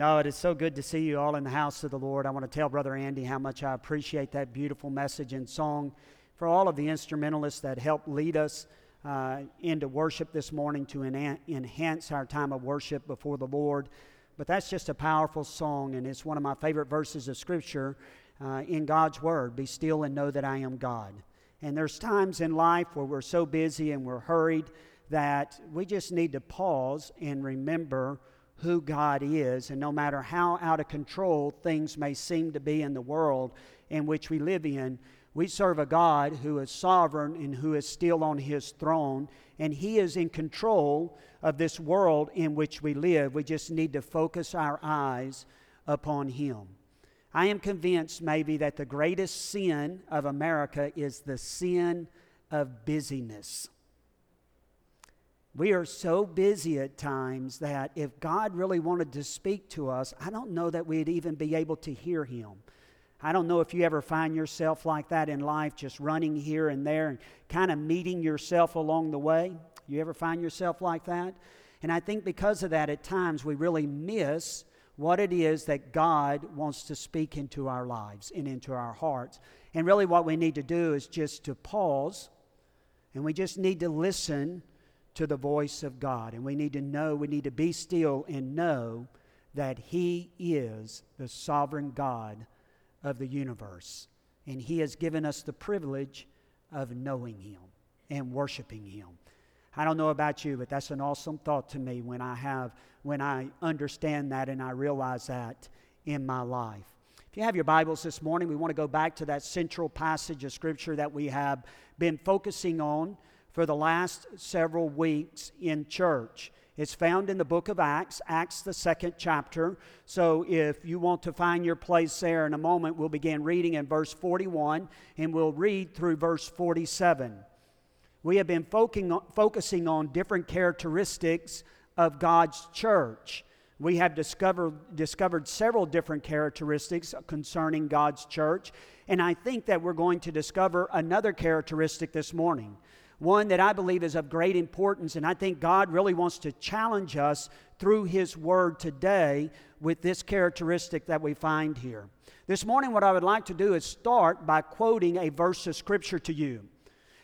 No, it is so good to see you all in the house of the Lord. I want to tell Brother Andy how much I appreciate that beautiful message and song for all of the instrumentalists that helped lead us uh, into worship this morning to en- enhance our time of worship before the Lord. But that's just a powerful song, and it's one of my favorite verses of Scripture uh, in God's Word Be still and know that I am God. And there's times in life where we're so busy and we're hurried that we just need to pause and remember who God is. And no matter how out of control things may seem to be in the world in which we live in, we serve a God who is sovereign and who is still on his throne, and he is in control of this world in which we live. We just need to focus our eyes upon him. I am convinced maybe that the greatest sin of America is the sin of busyness. We are so busy at times that if God really wanted to speak to us, I don't know that we'd even be able to hear Him. I don't know if you ever find yourself like that in life, just running here and there and kind of meeting yourself along the way. You ever find yourself like that? And I think because of that, at times we really miss what it is that God wants to speak into our lives and into our hearts. And really, what we need to do is just to pause and we just need to listen to the voice of God. And we need to know, we need to be still and know that He is the sovereign God of the universe. And He has given us the privilege of knowing Him and worshiping Him. I don't know about you, but that's an awesome thought to me when I have when I understand that and I realize that in my life. If you have your Bibles this morning, we want to go back to that central passage of Scripture that we have been focusing on for the last several weeks in church. It's found in the book of Acts, Acts, the second chapter. So if you want to find your place there in a moment, we'll begin reading in verse 41 and we'll read through verse 47. We have been focusing on different characteristics of God's church. We have discovered, discovered several different characteristics concerning God's church, and I think that we're going to discover another characteristic this morning one that I believe is of great importance, and I think God really wants to challenge us through His Word today with this characteristic that we find here. This morning, what I would like to do is start by quoting a verse of Scripture to you.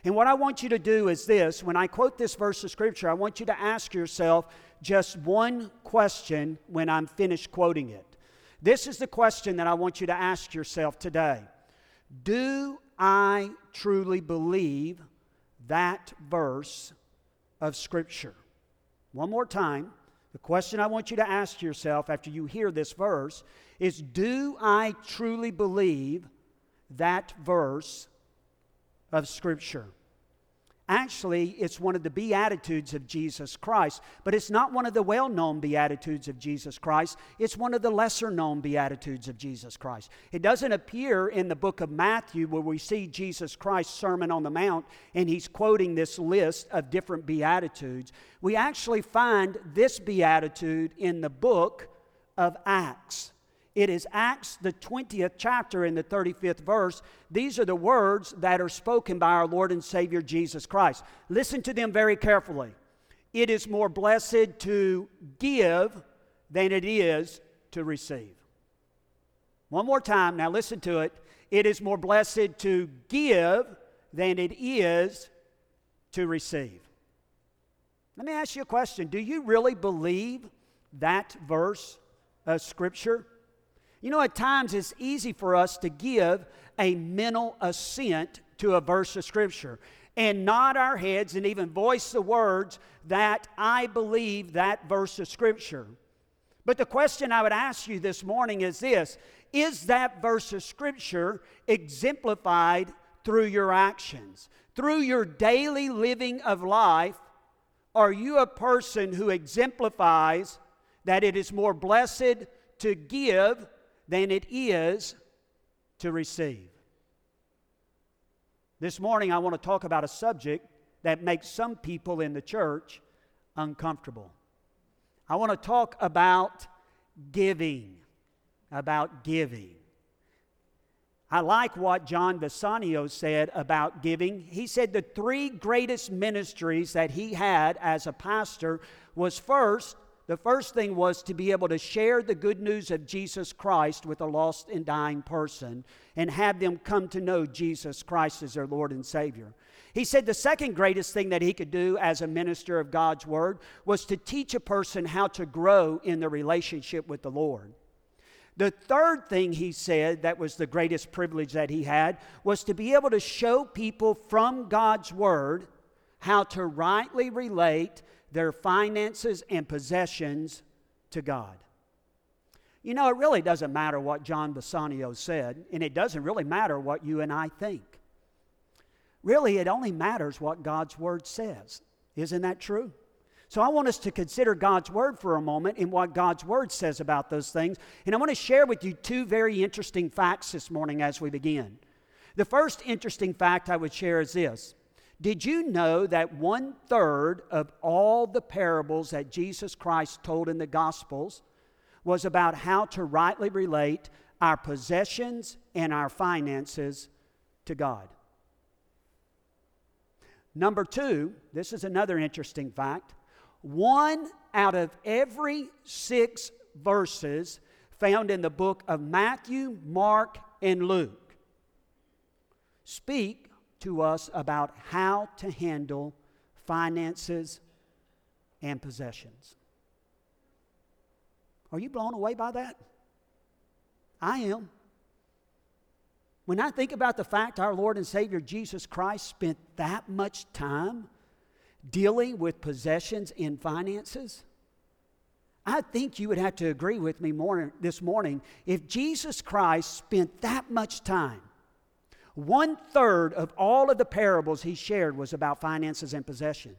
And what I want you to do is this when I quote this verse of Scripture, I want you to ask yourself just one question when I'm finished quoting it. This is the question that I want you to ask yourself today Do I truly believe that verse of Scripture. One more time, the question I want you to ask yourself after you hear this verse is Do I truly believe that verse of Scripture? Actually, it's one of the Beatitudes of Jesus Christ, but it's not one of the well known Beatitudes of Jesus Christ. It's one of the lesser known Beatitudes of Jesus Christ. It doesn't appear in the book of Matthew where we see Jesus Christ's Sermon on the Mount and he's quoting this list of different Beatitudes. We actually find this Beatitude in the book of Acts. It is Acts, the 20th chapter, in the 35th verse. These are the words that are spoken by our Lord and Savior Jesus Christ. Listen to them very carefully. It is more blessed to give than it is to receive. One more time, now listen to it. It is more blessed to give than it is to receive. Let me ask you a question Do you really believe that verse of Scripture? You know, at times it's easy for us to give a mental assent to a verse of Scripture and nod our heads and even voice the words that I believe that verse of Scripture. But the question I would ask you this morning is this Is that verse of Scripture exemplified through your actions? Through your daily living of life, are you a person who exemplifies that it is more blessed to give than it is to receive. This morning, I want to talk about a subject that makes some people in the church uncomfortable. I want to talk about giving. About giving. I like what John Bisagno said about giving. He said the three greatest ministries that he had as a pastor was first the first thing was to be able to share the good news of Jesus Christ with a lost and dying person and have them come to know Jesus Christ as their Lord and Savior. He said the second greatest thing that he could do as a minister of God's Word was to teach a person how to grow in their relationship with the Lord. The third thing he said that was the greatest privilege that he had was to be able to show people from God's Word how to rightly relate their finances and possessions to God. You know, it really doesn't matter what John Bisagno said, and it doesn't really matter what you and I think. Really, it only matters what God's Word says. Isn't that true? So I want us to consider God's Word for a moment and what God's Word says about those things. And I want to share with you two very interesting facts this morning as we begin. The first interesting fact I would share is this Did you know that one third of all the parables that Jesus Christ told in the Gospels was about how to rightly relate our possessions and our finances to God? Number two, this is another interesting fact. One out of every six verses found in the book of Matthew, Mark, and Luke speak to us about how to handle finances and possessions. Are you blown away by that? I am. When I think about the fact our Lord and Savior Jesus Christ spent that much time dealing with possessions and finances, I think you would have to agree with me more this morning. If Jesus Christ spent that much time, one third of all of the parables he shared was about finances and possession.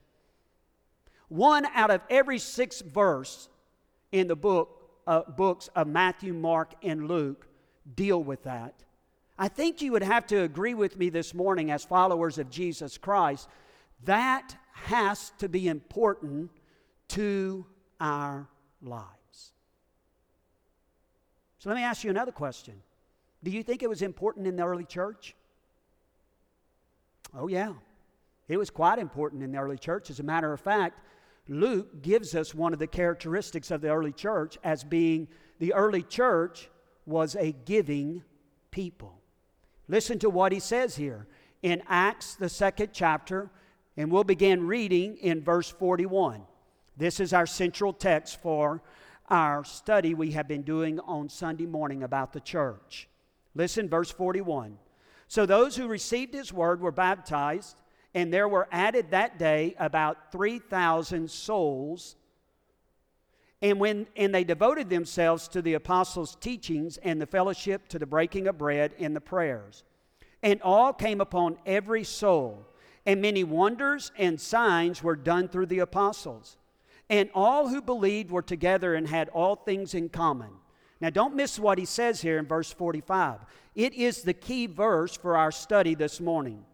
One out of every six verse in the book, uh, books of Matthew, Mark, and Luke deal with that. I think you would have to agree with me this morning as followers of Jesus Christ. That has to be important to our lives. So let me ask you another question. Do you think it was important in the early church? Oh, yeah. It was quite important in the early church. As a matter of fact, Luke gives us one of the characteristics of the early church as being the early church was a giving people. Listen to what he says here in Acts, the second chapter, and we'll begin reading in verse 41. This is our central text for our study we have been doing on Sunday morning about the church. Listen, verse 41. So those who received his word were baptized, and there were added that day about 3,000 souls. And when and they devoted themselves to the apostles' teachings and the fellowship, to the breaking of bread and the prayers. And all came upon every soul, and many wonders and signs were done through the apostles. And all who believed were together and had all things in common. Now, don't miss what he says here in verse 45. It is the key verse for our study this morning.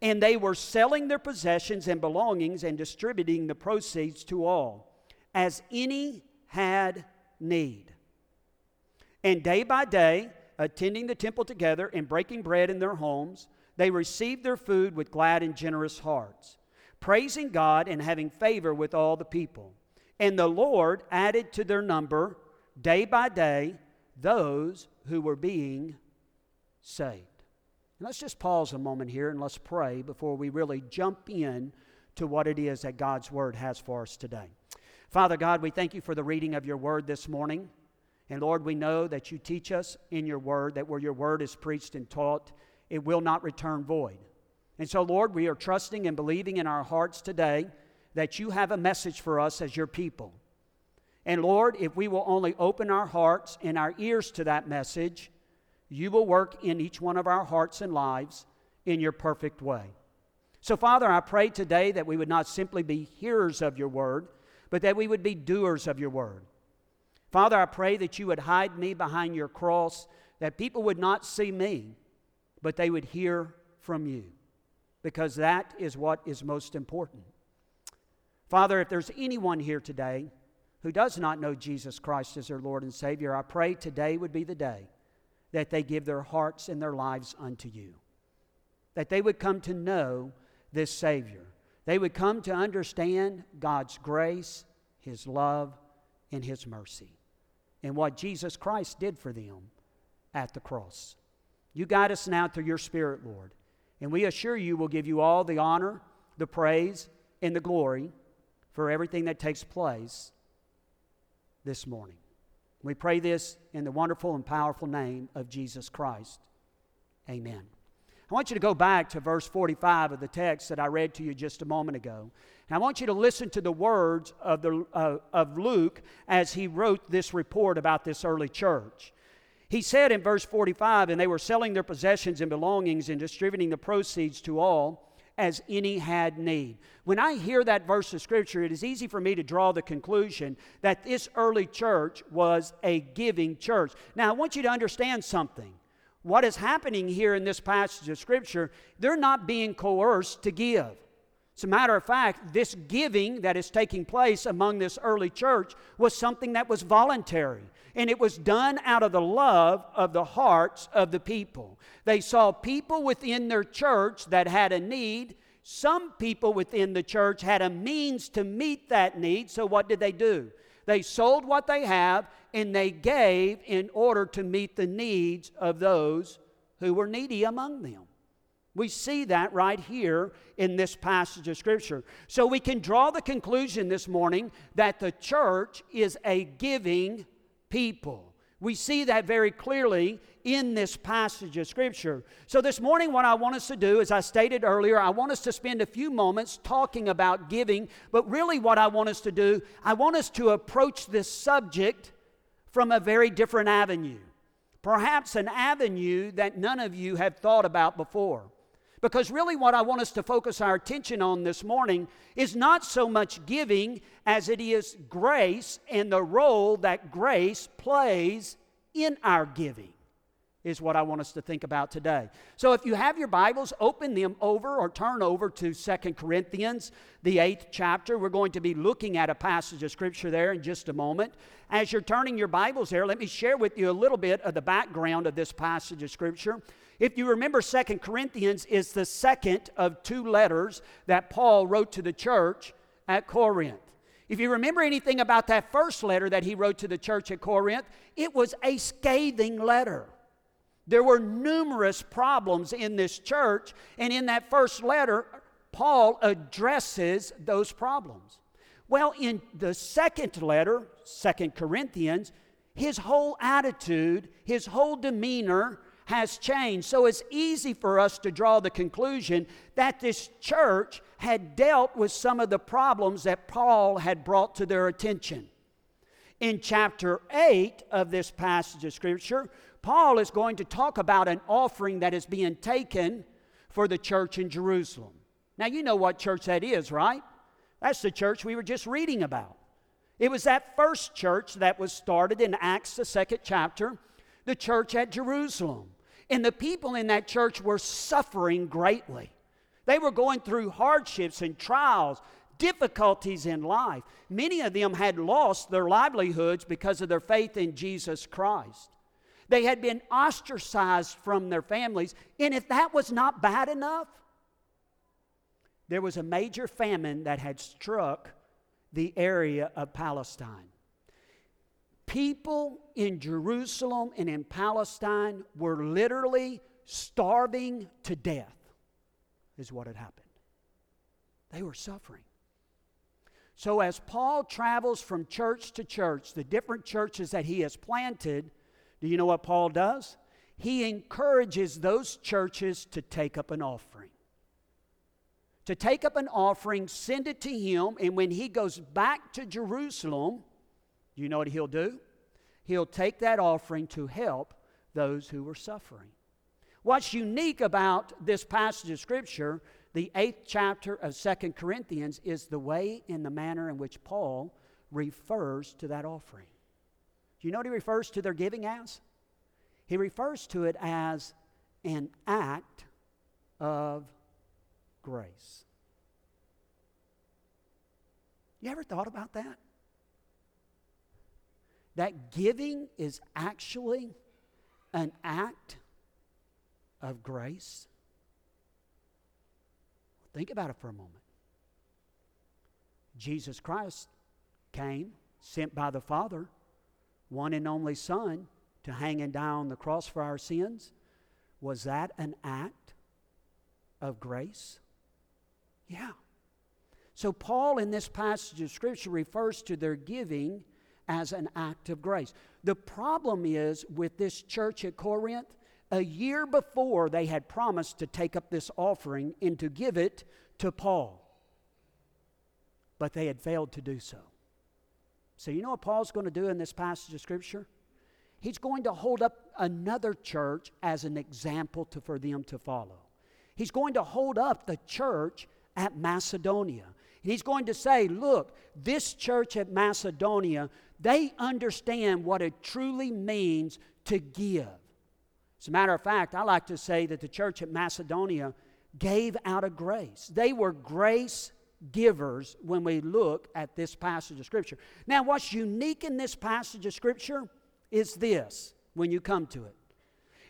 And they were selling their possessions and belongings and distributing the proceeds to all, as any had need. And day by day, attending the temple together and breaking bread in their homes, they received their food with glad and generous hearts, praising God and having favor with all the people. And the Lord added to their number day by day those who were being saved. And let's just pause a moment here and let's pray before we really jump in to what it is that God's Word has for us today. Father God, we thank you for the reading of your Word this morning. And Lord, we know that you teach us in your Word that where your Word is preached and taught, it will not return void. And so, Lord, we are trusting and believing in our hearts today that you have a message for us as your people. And Lord, if we will only open our hearts and our ears to that message, you will work in each one of our hearts and lives in your perfect way. So, Father, I pray today that we would not simply be hearers of your word, but that we would be doers of your word. Father, I pray that you would hide me behind your cross, that people would not see me, but they would hear from you, because that is what is most important. Father, if there's anyone here today who does not know Jesus Christ as their Lord and Savior, I pray today would be the day that they give their hearts and their lives unto you. That they would come to know this Savior. They would come to understand God's grace, His love, and His mercy and what Jesus Christ did for them at the cross. You guide us now through your Spirit, Lord, and we assure you we'll give you all the honor, the praise, and the glory for everything that takes place this morning. We pray this in the wonderful and powerful name of Jesus Christ. Amen. I want you to go back to verse 45 of the text that I read to you just a moment ago. And I want you to listen to the words of, the, uh, of Luke as he wrote this report about this early church. He said in verse 45, and they were selling their possessions and belongings and distributing the proceeds to all as any had need. When I hear that verse of Scripture, it is easy for me to draw the conclusion that this early church was a giving church. Now, I want you to understand something. What is happening here in this passage of Scripture, they're not being coerced to give. As a matter of fact, this giving that is taking place among this early church was something that was voluntary. And it was done out of the love of the hearts of the people. They saw people within their church that had a need. Some people within the church had a means to meet that need. So what did they do? They sold what they have and they gave in order to meet the needs of those who were needy among them. We see that right here in this passage of Scripture. So we can draw the conclusion this morning that the church is a giving people. We see that very clearly in this passage of Scripture. So, this morning, what I want us to do, as I stated earlier, I want us to spend a few moments talking about giving, but really, what I want us to do, I want us to approach this subject from a very different avenue. Perhaps an avenue that none of you have thought about before. Because really, what I want us to focus our attention on this morning is not so much giving as it is grace and the role that grace plays in our giving, is what I want us to think about today. So, if you have your Bibles, open them over or turn over to Second Corinthians, the eighth chapter. We're going to be looking at a passage of Scripture there in just a moment. As you're turning your Bibles there, let me share with you a little bit of the background of this passage of Scripture. If you remember, Second Corinthians is the second of two letters that Paul wrote to the church at Corinth. If you remember anything about that first letter that he wrote to the church at Corinth, it was a scathing letter. There were numerous problems in this church, and in that first letter, Paul addresses those problems. Well, in the second letter, Second Corinthians, his whole attitude, his whole demeanor, has changed. So it's easy for us to draw the conclusion that this church had dealt with some of the problems that Paul had brought to their attention. In chapter 8 of this passage of Scripture, Paul is going to talk about an offering that is being taken for the church in Jerusalem. Now, you know what church that is, right? That's the church we were just reading about. It was that first church that was started in Acts, the second chapter the church at Jerusalem. And the people in that church were suffering greatly. They were going through hardships and trials, difficulties in life. Many of them had lost their livelihoods because of their faith in Jesus Christ. They had been ostracized from their families. And if that was not bad enough, there was a major famine that had struck the area of Palestine people in Jerusalem and in Palestine were literally starving to death, is what had happened. They were suffering. So, as Paul travels from church to church, the different churches that he has planted, do you know what Paul does? He encourages those churches to take up an offering. To take up an offering, send it to him, and when he goes back to Jerusalem, you know what he'll do? He'll take that offering to help those who were suffering. What's unique about this passage of Scripture, the eighth chapter of Second Corinthians, is the way and the manner in which Paul refers to that offering. Do you know what he refers to their giving as? He refers to it as an act of grace. You ever thought about that? That giving is actually an act of grace? Think about it for a moment. Jesus Christ came sent by the Father, one and only Son, to hang and die on the cross for our sins, was that an act of grace? Yeah. So, Paul in this passage of Scripture refers to their giving as an act of grace. The problem is with this church at Corinth, a year before they had promised to take up this offering and to give it to Paul. But they had failed to do so. So, you know what Paul's going to do in this passage of Scripture? He's going to hold up another church as an example to, for them to follow. He's going to hold up the church at Macedonia. And He's going to say, Look, this church at Macedonia, they understand what it truly means to give. As a matter of fact, I like to say that the church at Macedonia gave out of grace. They were grace givers when we look at this passage of Scripture. Now, what's unique in this passage of Scripture is this when you come to it.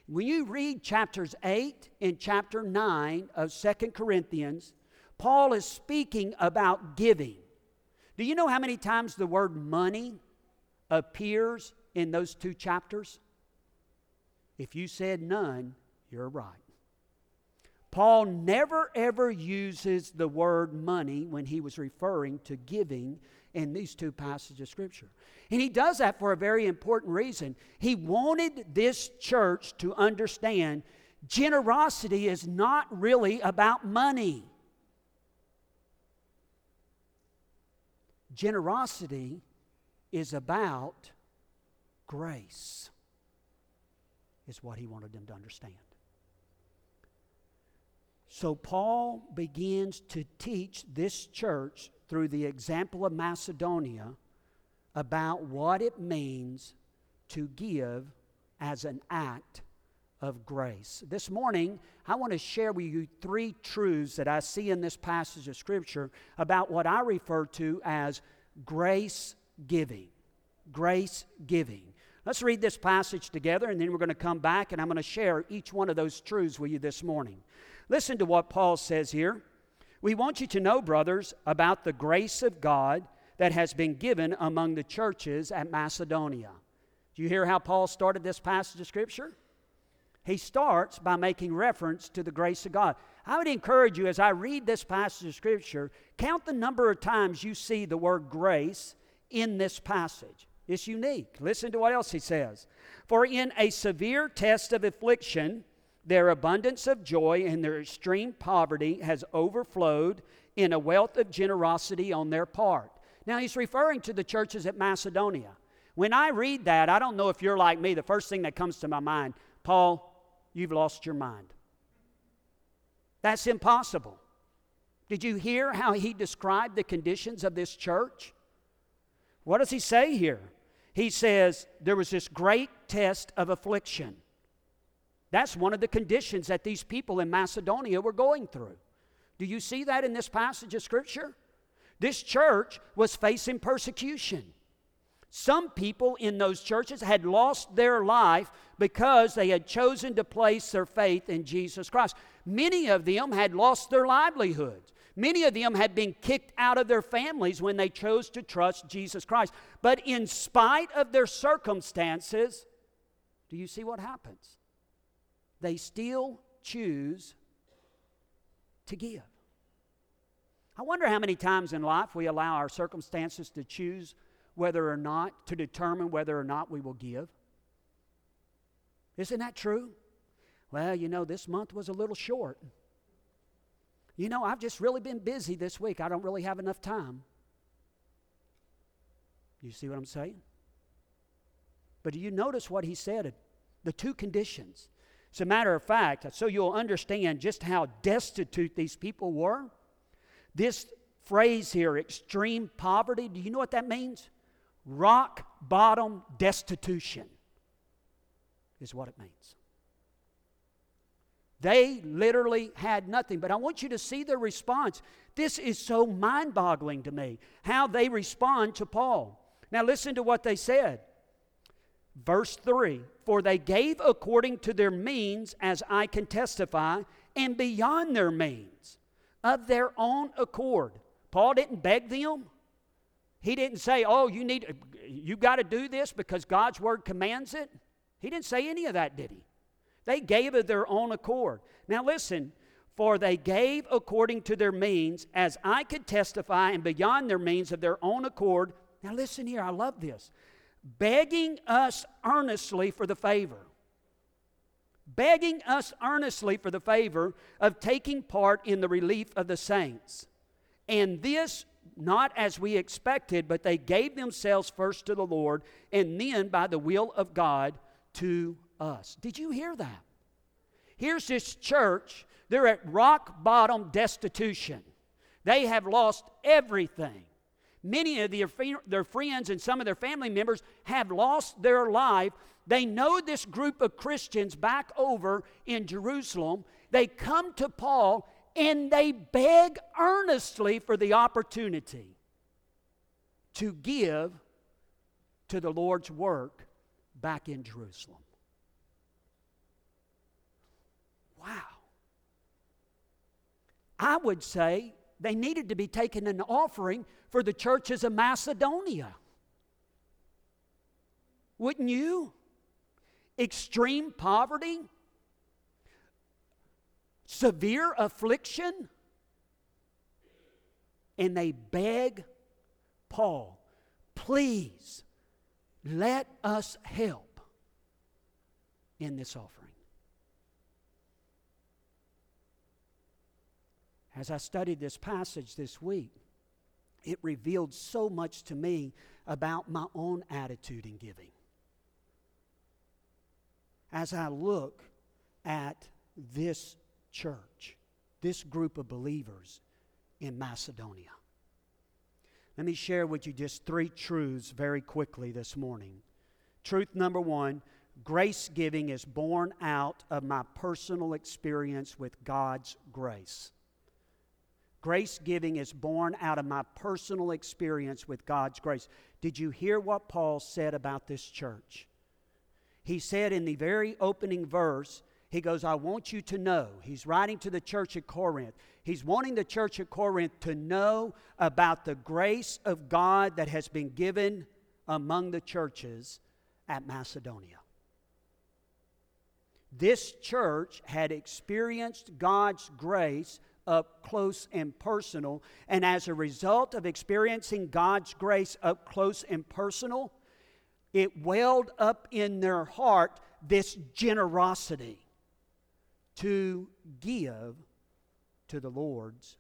When you read chapters 8 and chapter 9 of Second Corinthians, Paul is speaking about giving. Do you know how many times the word money appears in those two chapters? If you said none, you're right. Paul never ever uses the word money when he was referring to giving in these two passages of Scripture. And he does that for a very important reason. He wanted this church to understand generosity is not really about money. Generosity is about grace, is what he wanted them to understand. So, Paul begins to teach this church through the example of Macedonia about what it means to give as an act of grace. This morning, I want to share with you three truths that I see in this passage of Scripture about what I refer to as grace giving. Grace giving. Let's read this passage together and then we're going to come back and I'm going to share each one of those truths with you this morning. Listen to what Paul says here. We want you to know, brothers, about the grace of God that has been given among the churches at Macedonia. Do you hear how Paul started this passage of Scripture? He starts by making reference to the grace of God. I would encourage you as I read this passage of Scripture, count the number of times you see the word grace in this passage. It's unique. Listen to what else he says. For in a severe test of affliction, their abundance of joy and their extreme poverty has overflowed in a wealth of generosity on their part. Now, he's referring to the churches at Macedonia. When I read that, I don't know if you're like me, the first thing that comes to my mind, Paul, you've lost your mind. That's impossible. Did you hear how he described the conditions of this church? What does he say here? He says there was this great test of affliction. That's one of the conditions that these people in Macedonia were going through. Do you see that in this passage of Scripture? This church was facing persecution. Some people in those churches had lost their life because they had chosen to place their faith in Jesus Christ. Many of them had lost their livelihoods. Many of them had been kicked out of their families when they chose to trust Jesus Christ. But in spite of their circumstances, do you see what happens? They still choose to give. I wonder how many times in life we allow our circumstances to choose whether or not, to determine whether or not we will give. Isn't that true? Well, you know, this month was a little short. You know, I've just really been busy this week. I don't really have enough time. You see what I'm saying? But do you notice what he said? The two conditions. As a matter of fact, so you'll understand just how destitute these people were. This phrase here, extreme poverty, do you know what that means? Rock bottom destitution is what it means. They literally had nothing. But I want you to see their response. This is so mind boggling to me how they respond to Paul. Now, listen to what they said. Verse 3 For they gave according to their means, as I can testify, and beyond their means of their own accord. Paul didn't beg them, He didn't say, "Oh, you need you got to do this because God's word commands it." He didn't say any of that, did he? They gave of their own accord. Now listen, for they gave according to their means, as I could testify, and beyond their means of their own accord. Now listen here, I love this. Begging us earnestly for the favor. Begging us earnestly for the favor of taking part in the relief of the saints. And this not as we expected, but they gave themselves first to the Lord and then by the will of God to us. Did you hear that? Here's this church, they're at rock bottom destitution. They have lost everything. Many of their, their friends and some of their family members have lost their life. They know this group of Christians back over in Jerusalem. They come to Paul and they beg earnestly for the opportunity to give to the Lord's work back in Jerusalem. Wow. I would say they needed to be taking an offering for the churches of Macedonia. Wouldn't you? Extreme poverty, severe affliction. And they beg Paul, please let us help in this offering. As I studied this passage this week, it revealed so much to me about my own attitude in giving. As I look at this church, this group of believers in Macedonia. Let me share with you just three truths very quickly this morning. Truth number one grace giving is born out of my personal experience with God's grace. Grace giving is born out of my personal experience with God's grace. Did you hear what Paul said about this church? He said in the very opening verse, he goes, I want you to know. He's writing to the church at Corinth. He's wanting the church at Corinth to know about the grace of God that has been given among the churches at Macedonia. This church had experienced God's grace up close and personal. And as a result of experiencing God's grace up close and personal, it welled up in their heart this generosity to give to the Lord's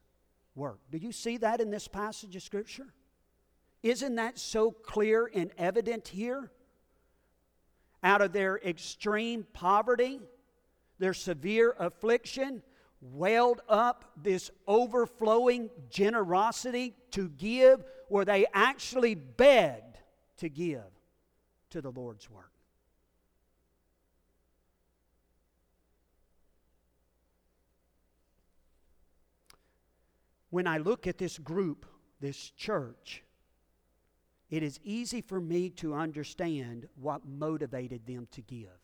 work. Do you see that in this passage of Scripture? Isn't that so clear and evident here? Out of their extreme poverty, their severe affliction, welled up this overflowing generosity to give, where they actually begged to give to the Lord's work. when I look at this group, this church, it is easy for me to understand what motivated them to give.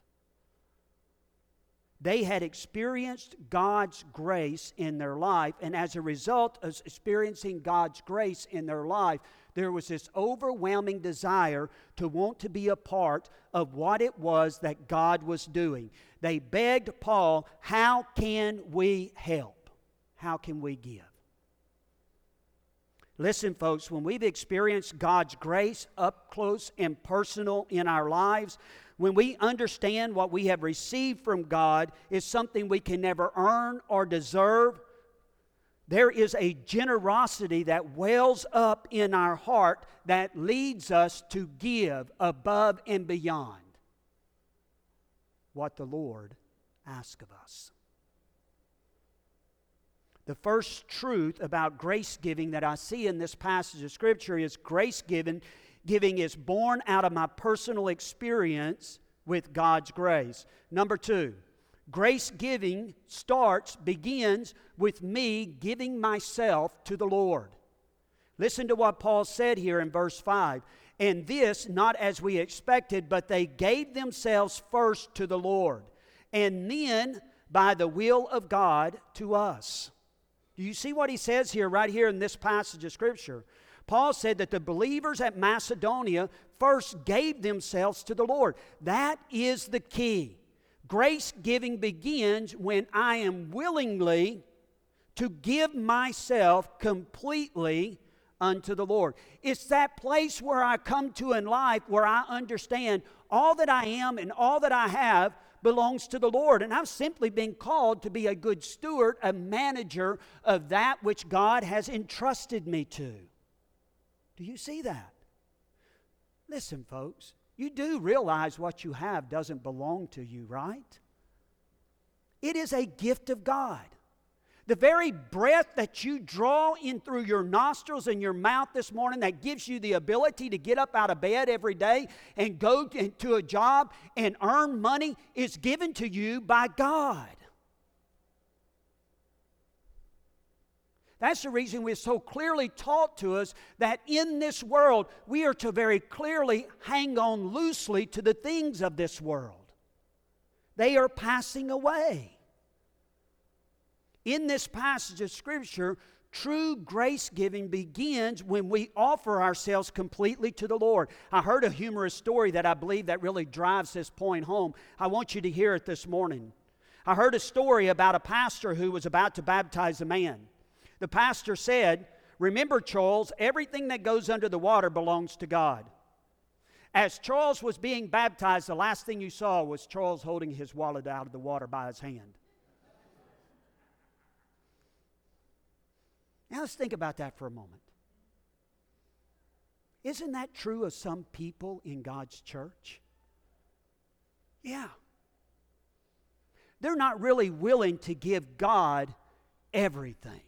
They had experienced God's grace in their life, and as a result of experiencing God's grace in their life, there was this overwhelming desire to want to be a part of what it was that God was doing. They begged Paul, How can we help? How can we give? Listen, folks, when we've experienced God's grace up close and personal in our lives, when we understand what we have received from God is something we can never earn or deserve, there is a generosity that wells up in our heart that leads us to give above and beyond what the Lord asks of us. The first truth about grace giving that I see in this passage of Scripture is grace giving, giving is born out of my personal experience with God's grace. Number two, grace giving starts, begins with me giving myself to the Lord. Listen to what Paul said here in verse 5. And this, not as we expected, but they gave themselves first to the Lord, and then by the will of God to us. Do you see what he says here, right here in this passage of Scripture? Paul said that the believers at Macedonia first gave themselves to the Lord. That is the key. Grace giving begins when I am willingly to give myself completely unto the Lord. It's that place where I come to in life where I understand all that I am and all that I have belongs to the Lord. And I've simply been called to be a good steward, a manager of that which God has entrusted me to. Do you see that? Listen, folks, you do realize what you have doesn't belong to you, right? It is a gift of God. The very breath that you draw in through your nostrils and your mouth this morning that gives you the ability to get up out of bed every day and go to a job and earn money is given to you by God. That's the reason we're so clearly taught to us that in this world we are to very clearly hang on loosely to the things of this world. They are passing away in this passage of Scripture, true grace giving begins when we offer ourselves completely to the Lord. I heard a humorous story that I believe that really drives this point home. I want you to hear it this morning. I heard a story about a pastor who was about to baptize a man. The pastor said, Remember, Charles, everything that goes under the water belongs to God. As Charles was being baptized, the last thing you saw was Charles holding his wallet out of the water by his hand. Now let's think about that for a moment. Isn't that true of some people in God's church? Yeah. They're not really willing to give God everything.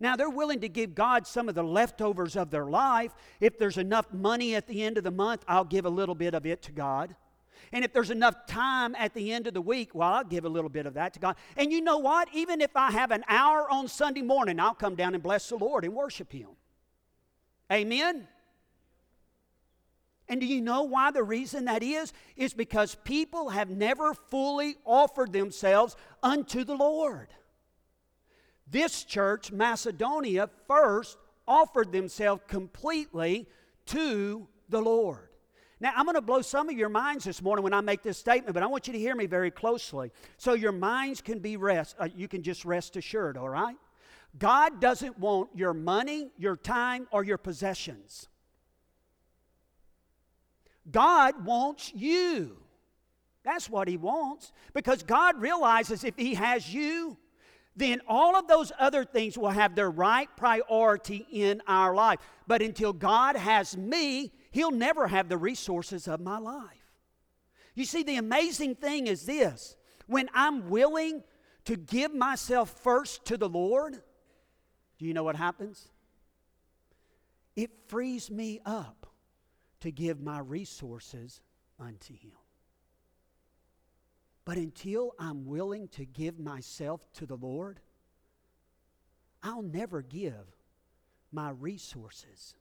Now, they're willing to give God some of the leftovers of their life. If there's enough money at the end of the month, I'll give a little bit of it to God. And if there's enough time at the end of the week, well, I'll give a little bit of that to God. And you know what? Even if I have an hour on Sunday morning, I'll come down and bless the Lord and worship Him. Amen? And do you know why the reason that is? Is because people have never fully offered themselves unto the Lord. This church, Macedonia, first offered themselves completely to the Lord. Now, I'm going to blow some of your minds this morning when I make this statement, but I want you to hear me very closely. So your minds can be rest, uh, you can just rest assured, all right? God doesn't want your money, your time, or your possessions. God wants you. That's what He wants. Because God realizes if He has you, then all of those other things will have their right priority in our life. But until God has me, He'll never have the resources of my life. You see, the amazing thing is this when I'm willing to give myself first to the Lord, do you know what happens? It frees me up to give my resources unto Him. But until I'm willing to give myself to the Lord, I'll never give my resources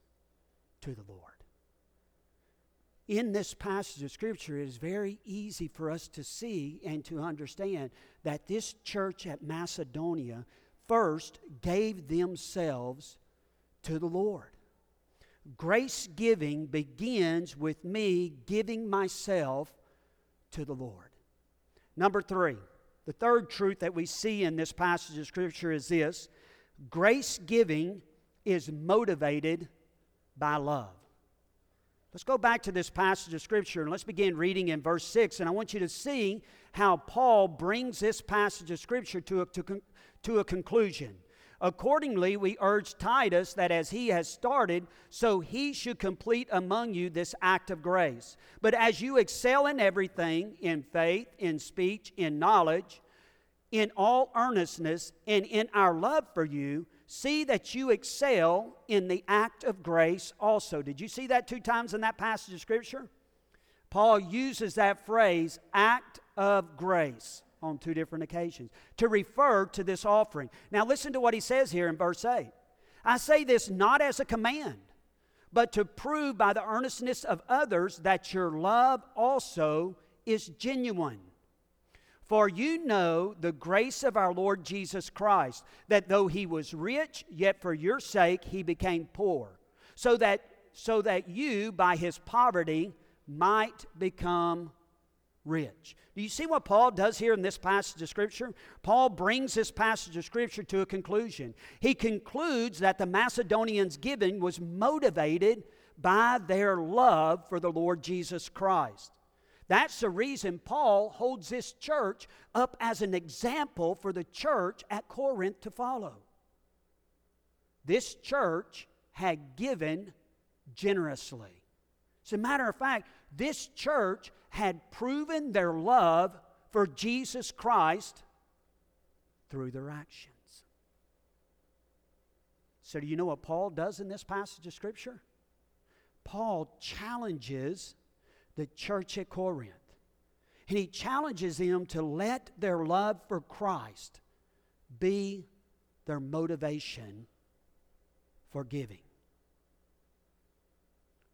to the Lord in this passage of Scripture, it is very easy for us to see and to understand that this church at Macedonia first gave themselves to the Lord. Grace giving begins with me giving myself to the Lord. Number three, the third truth that we see in this passage of Scripture is this grace giving is motivated by love. Let's go back to this passage of Scripture and let's begin reading in verse 6. And I want you to see how Paul brings this passage of Scripture to a, to, to a conclusion. Accordingly, we urge Titus that as he has started, so he should complete among you this act of grace. But as you excel in everything, in faith, in speech, in knowledge, in all earnestness, and in our love for you, see that you excel in the act of grace also. Did you see that two times in that passage of Scripture? Paul uses that phrase, act of grace, on two different occasions to refer to this offering. Now, listen to what he says here in verse 8. I say this not as a command, but to prove by the earnestness of others that your love also is genuine. For you know the grace of our Lord Jesus Christ, that though he was rich, yet for your sake he became poor, so that, so that you, by his poverty, might become rich. Do you see what Paul does here in this passage of Scripture? Paul brings this passage of Scripture to a conclusion. He concludes that the Macedonians' giving was motivated by their love for the Lord Jesus Christ. That's the reason Paul holds this church up as an example for the church at Corinth to follow. This church had given generously. As a matter of fact, this church had proven their love for Jesus Christ through their actions. So, do you know what Paul does in this passage of Scripture? Paul challenges the church at Corinth. And he challenges them to let their love for Christ be their motivation for giving.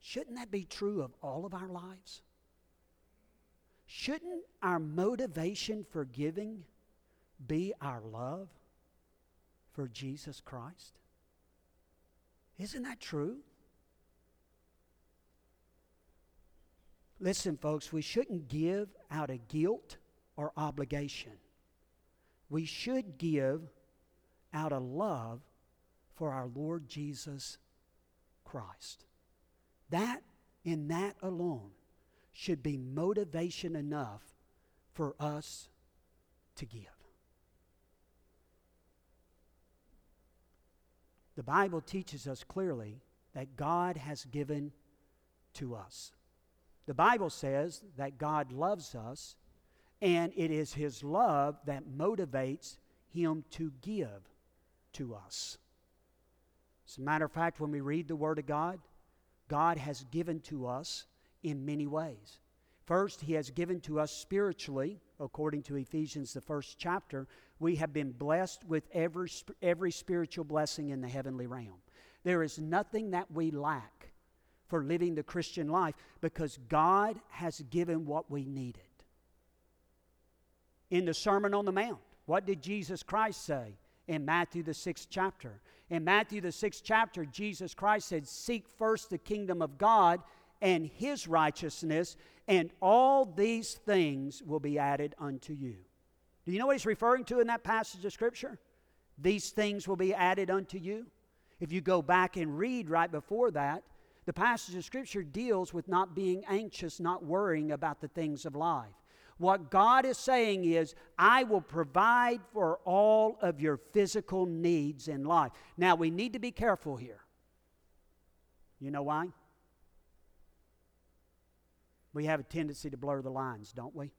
Shouldn't that be true of all of our lives? Shouldn't our motivation for giving be our love for Jesus Christ? Isn't that true? Listen, folks, we shouldn't give out of guilt or obligation. We should give out of love for our Lord Jesus Christ. That, in that alone, should be motivation enough for us to give. The Bible teaches us clearly that God has given to us. The Bible says that God loves us, and it is His love that motivates Him to give to us. As a matter of fact, when we read the Word of God, God has given to us in many ways. First, He has given to us spiritually, according to Ephesians, the first chapter. We have been blessed with every, every spiritual blessing in the heavenly realm. There is nothing that we lack for living the Christian life because God has given what we needed. In the Sermon on the Mount, what did Jesus Christ say in Matthew, the sixth chapter? In Matthew, the sixth chapter, Jesus Christ said, Seek first the kingdom of God and his righteousness, and all these things will be added unto you. Do you know what he's referring to in that passage of Scripture? These things will be added unto you. If you go back and read right before that, the passage of Scripture deals with not being anxious, not worrying about the things of life. What God is saying is, I will provide for all of your physical needs in life. Now, we need to be careful here. You know why? We have a tendency to blur the lines, don't we?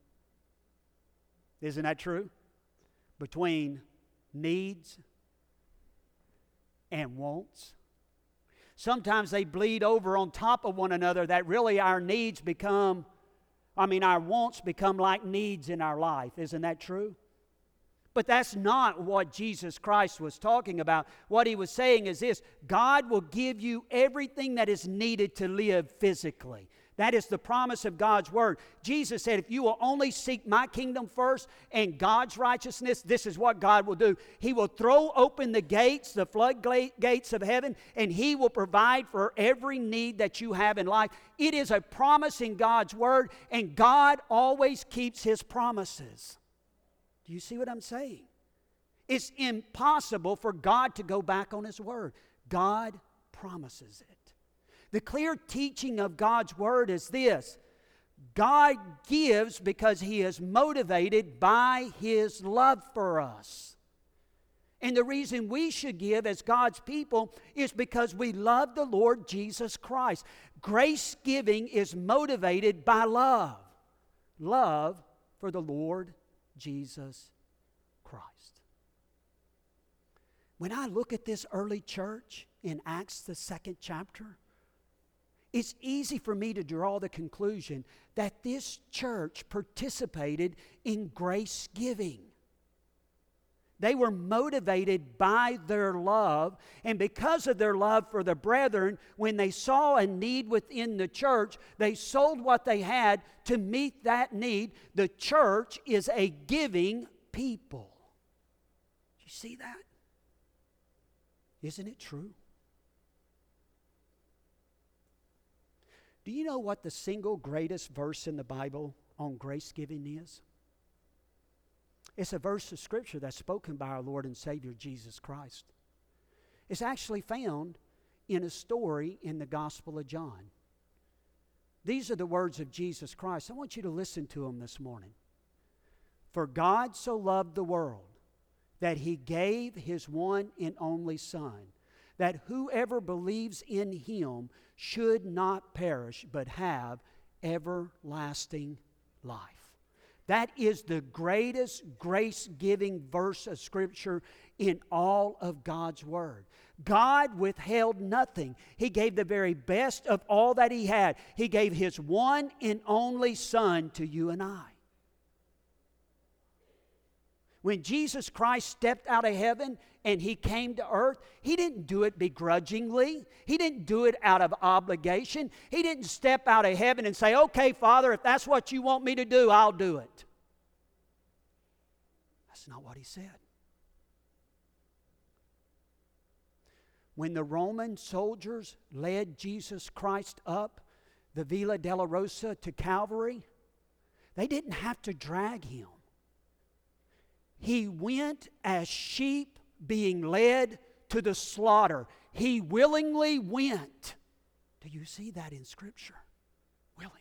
Isn't that true? Between needs and wants. Sometimes they bleed over on top of one another that really our needs become, I mean, our wants become like needs in our life. Isn't that true? But that's not what Jesus Christ was talking about. What he was saying is this God will give you everything that is needed to live physically. That is the promise of God's word. Jesus said, If you will only seek my kingdom first and God's righteousness, this is what God will do. He will throw open the gates, the floodgates of heaven, and He will provide for every need that you have in life. It is a promise in God's word, and God always keeps His promises. Do you see what I'm saying? It's impossible for God to go back on His word. God promises it. The clear teaching of God's Word is this God gives because He is motivated by His love for us. And the reason we should give as God's people is because we love the Lord Jesus Christ. Grace giving is motivated by love love for the Lord Jesus Christ. When I look at this early church in Acts, the second chapter, it's easy for me to draw the conclusion that this church participated in grace giving. They were motivated by their love. And because of their love for the brethren, when they saw a need within the church, they sold what they had to meet that need. The church is a giving people. You see that? Isn't it true? Do you know what the single greatest verse in the Bible on grace giving is? It's a verse of Scripture that's spoken by our Lord and Savior Jesus Christ. It's actually found in a story in the Gospel of John. These are the words of Jesus Christ. I want you to listen to them this morning. For God so loved the world that he gave his one and only Son, that whoever believes in him should not perish, but have everlasting life. That is the greatest grace giving verse of Scripture in all of God's Word. God withheld nothing. He gave the very best of all that He had. He gave His one and only Son to you and I. When Jesus Christ stepped out of heaven and he came to earth, he didn't do it begrudgingly. He didn't do it out of obligation. He didn't step out of heaven and say, Okay, Father, if that's what you want me to do, I'll do it. That's not what he said. When the Roman soldiers led Jesus Christ up the Via Dolorosa to Calvary, they didn't have to drag him. He went as sheep being led to the slaughter. He willingly went. Do you see that in Scripture? Willingly.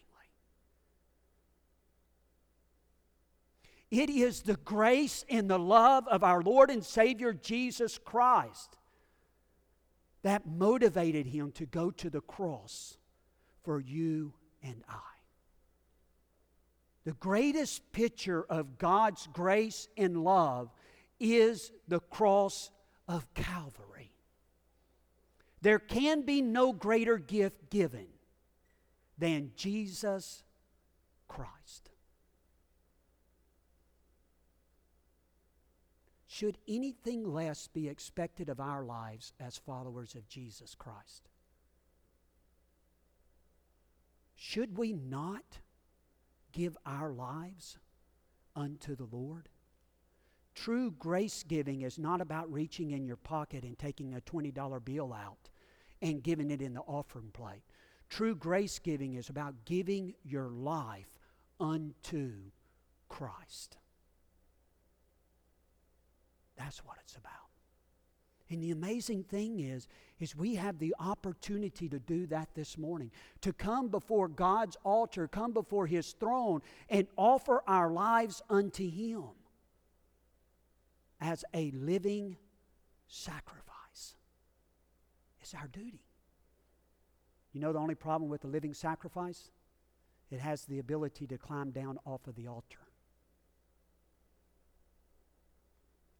It is the grace and the love of our Lord and Savior Jesus Christ that motivated him to go to the cross for you and I. The greatest picture of God's grace and love is the cross of Calvary. There can be no greater gift given than Jesus Christ. Should anything less be expected of our lives as followers of Jesus Christ? Should we not give our lives unto the Lord? True grace giving is not about reaching in your pocket and taking a $20 bill out and giving it in the offering plate. True grace giving is about giving your life unto Christ. That's what it's about. And the amazing thing is, is we have the opportunity to do that this morning. To come before God's altar, come before His throne, and offer our lives unto Him as a living sacrifice. It's our duty. You know the only problem with the living sacrifice? It has the ability to climb down off of the altar.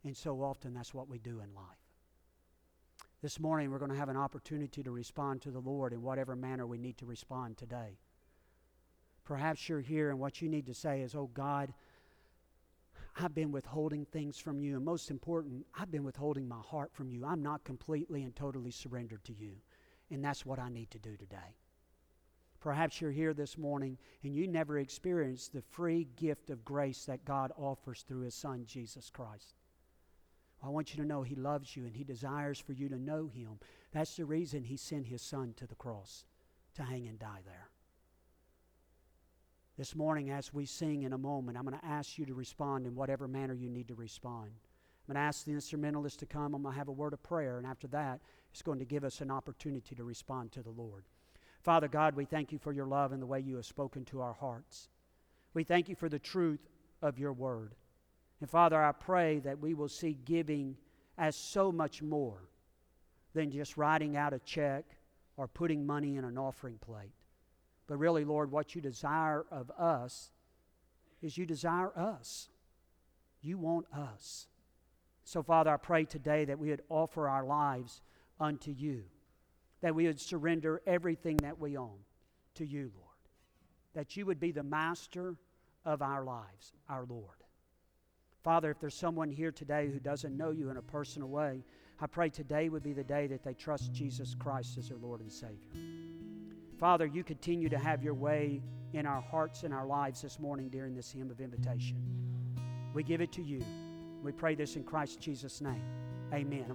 And so often that's what we do in life. This morning, we're going to have an opportunity to respond to the Lord in whatever manner we need to respond today. Perhaps you're here and what you need to say is, Oh God, I've been withholding things from you. And most important, I've been withholding my heart from you. I'm not completely and totally surrendered to you. And that's what I need to do today. Perhaps you're here this morning and you never experienced the free gift of grace that God offers through His Son, Jesus Christ. I want you to know He loves you and He desires for you to know Him. That's the reason He sent His Son to the cross to hang and die there. This morning, as we sing in a moment, I'm going to ask you to respond in whatever manner you need to respond. I'm going to ask the instrumentalist to come. I'm going to have a word of prayer, and after that, it's going to give us an opportunity to respond to the Lord. Father God, we thank you for your love and the way you have spoken to our hearts. We thank you for the truth of your word. And Father, I pray that we will see giving as so much more than just writing out a check or putting money in an offering plate. But really, Lord, what you desire of us is you desire us. You want us. So, Father, I pray today that we would offer our lives unto you, that we would surrender everything that we own to you, Lord, that you would be the master of our lives, our Lord. Father, if there's someone here today who doesn't know you in a personal way, I pray today would be the day that they trust Jesus Christ as their Lord and Savior. Father, you continue to have your way in our hearts and our lives this morning during this hymn of invitation. We give it to you. We pray this in Christ Jesus' name. Amen.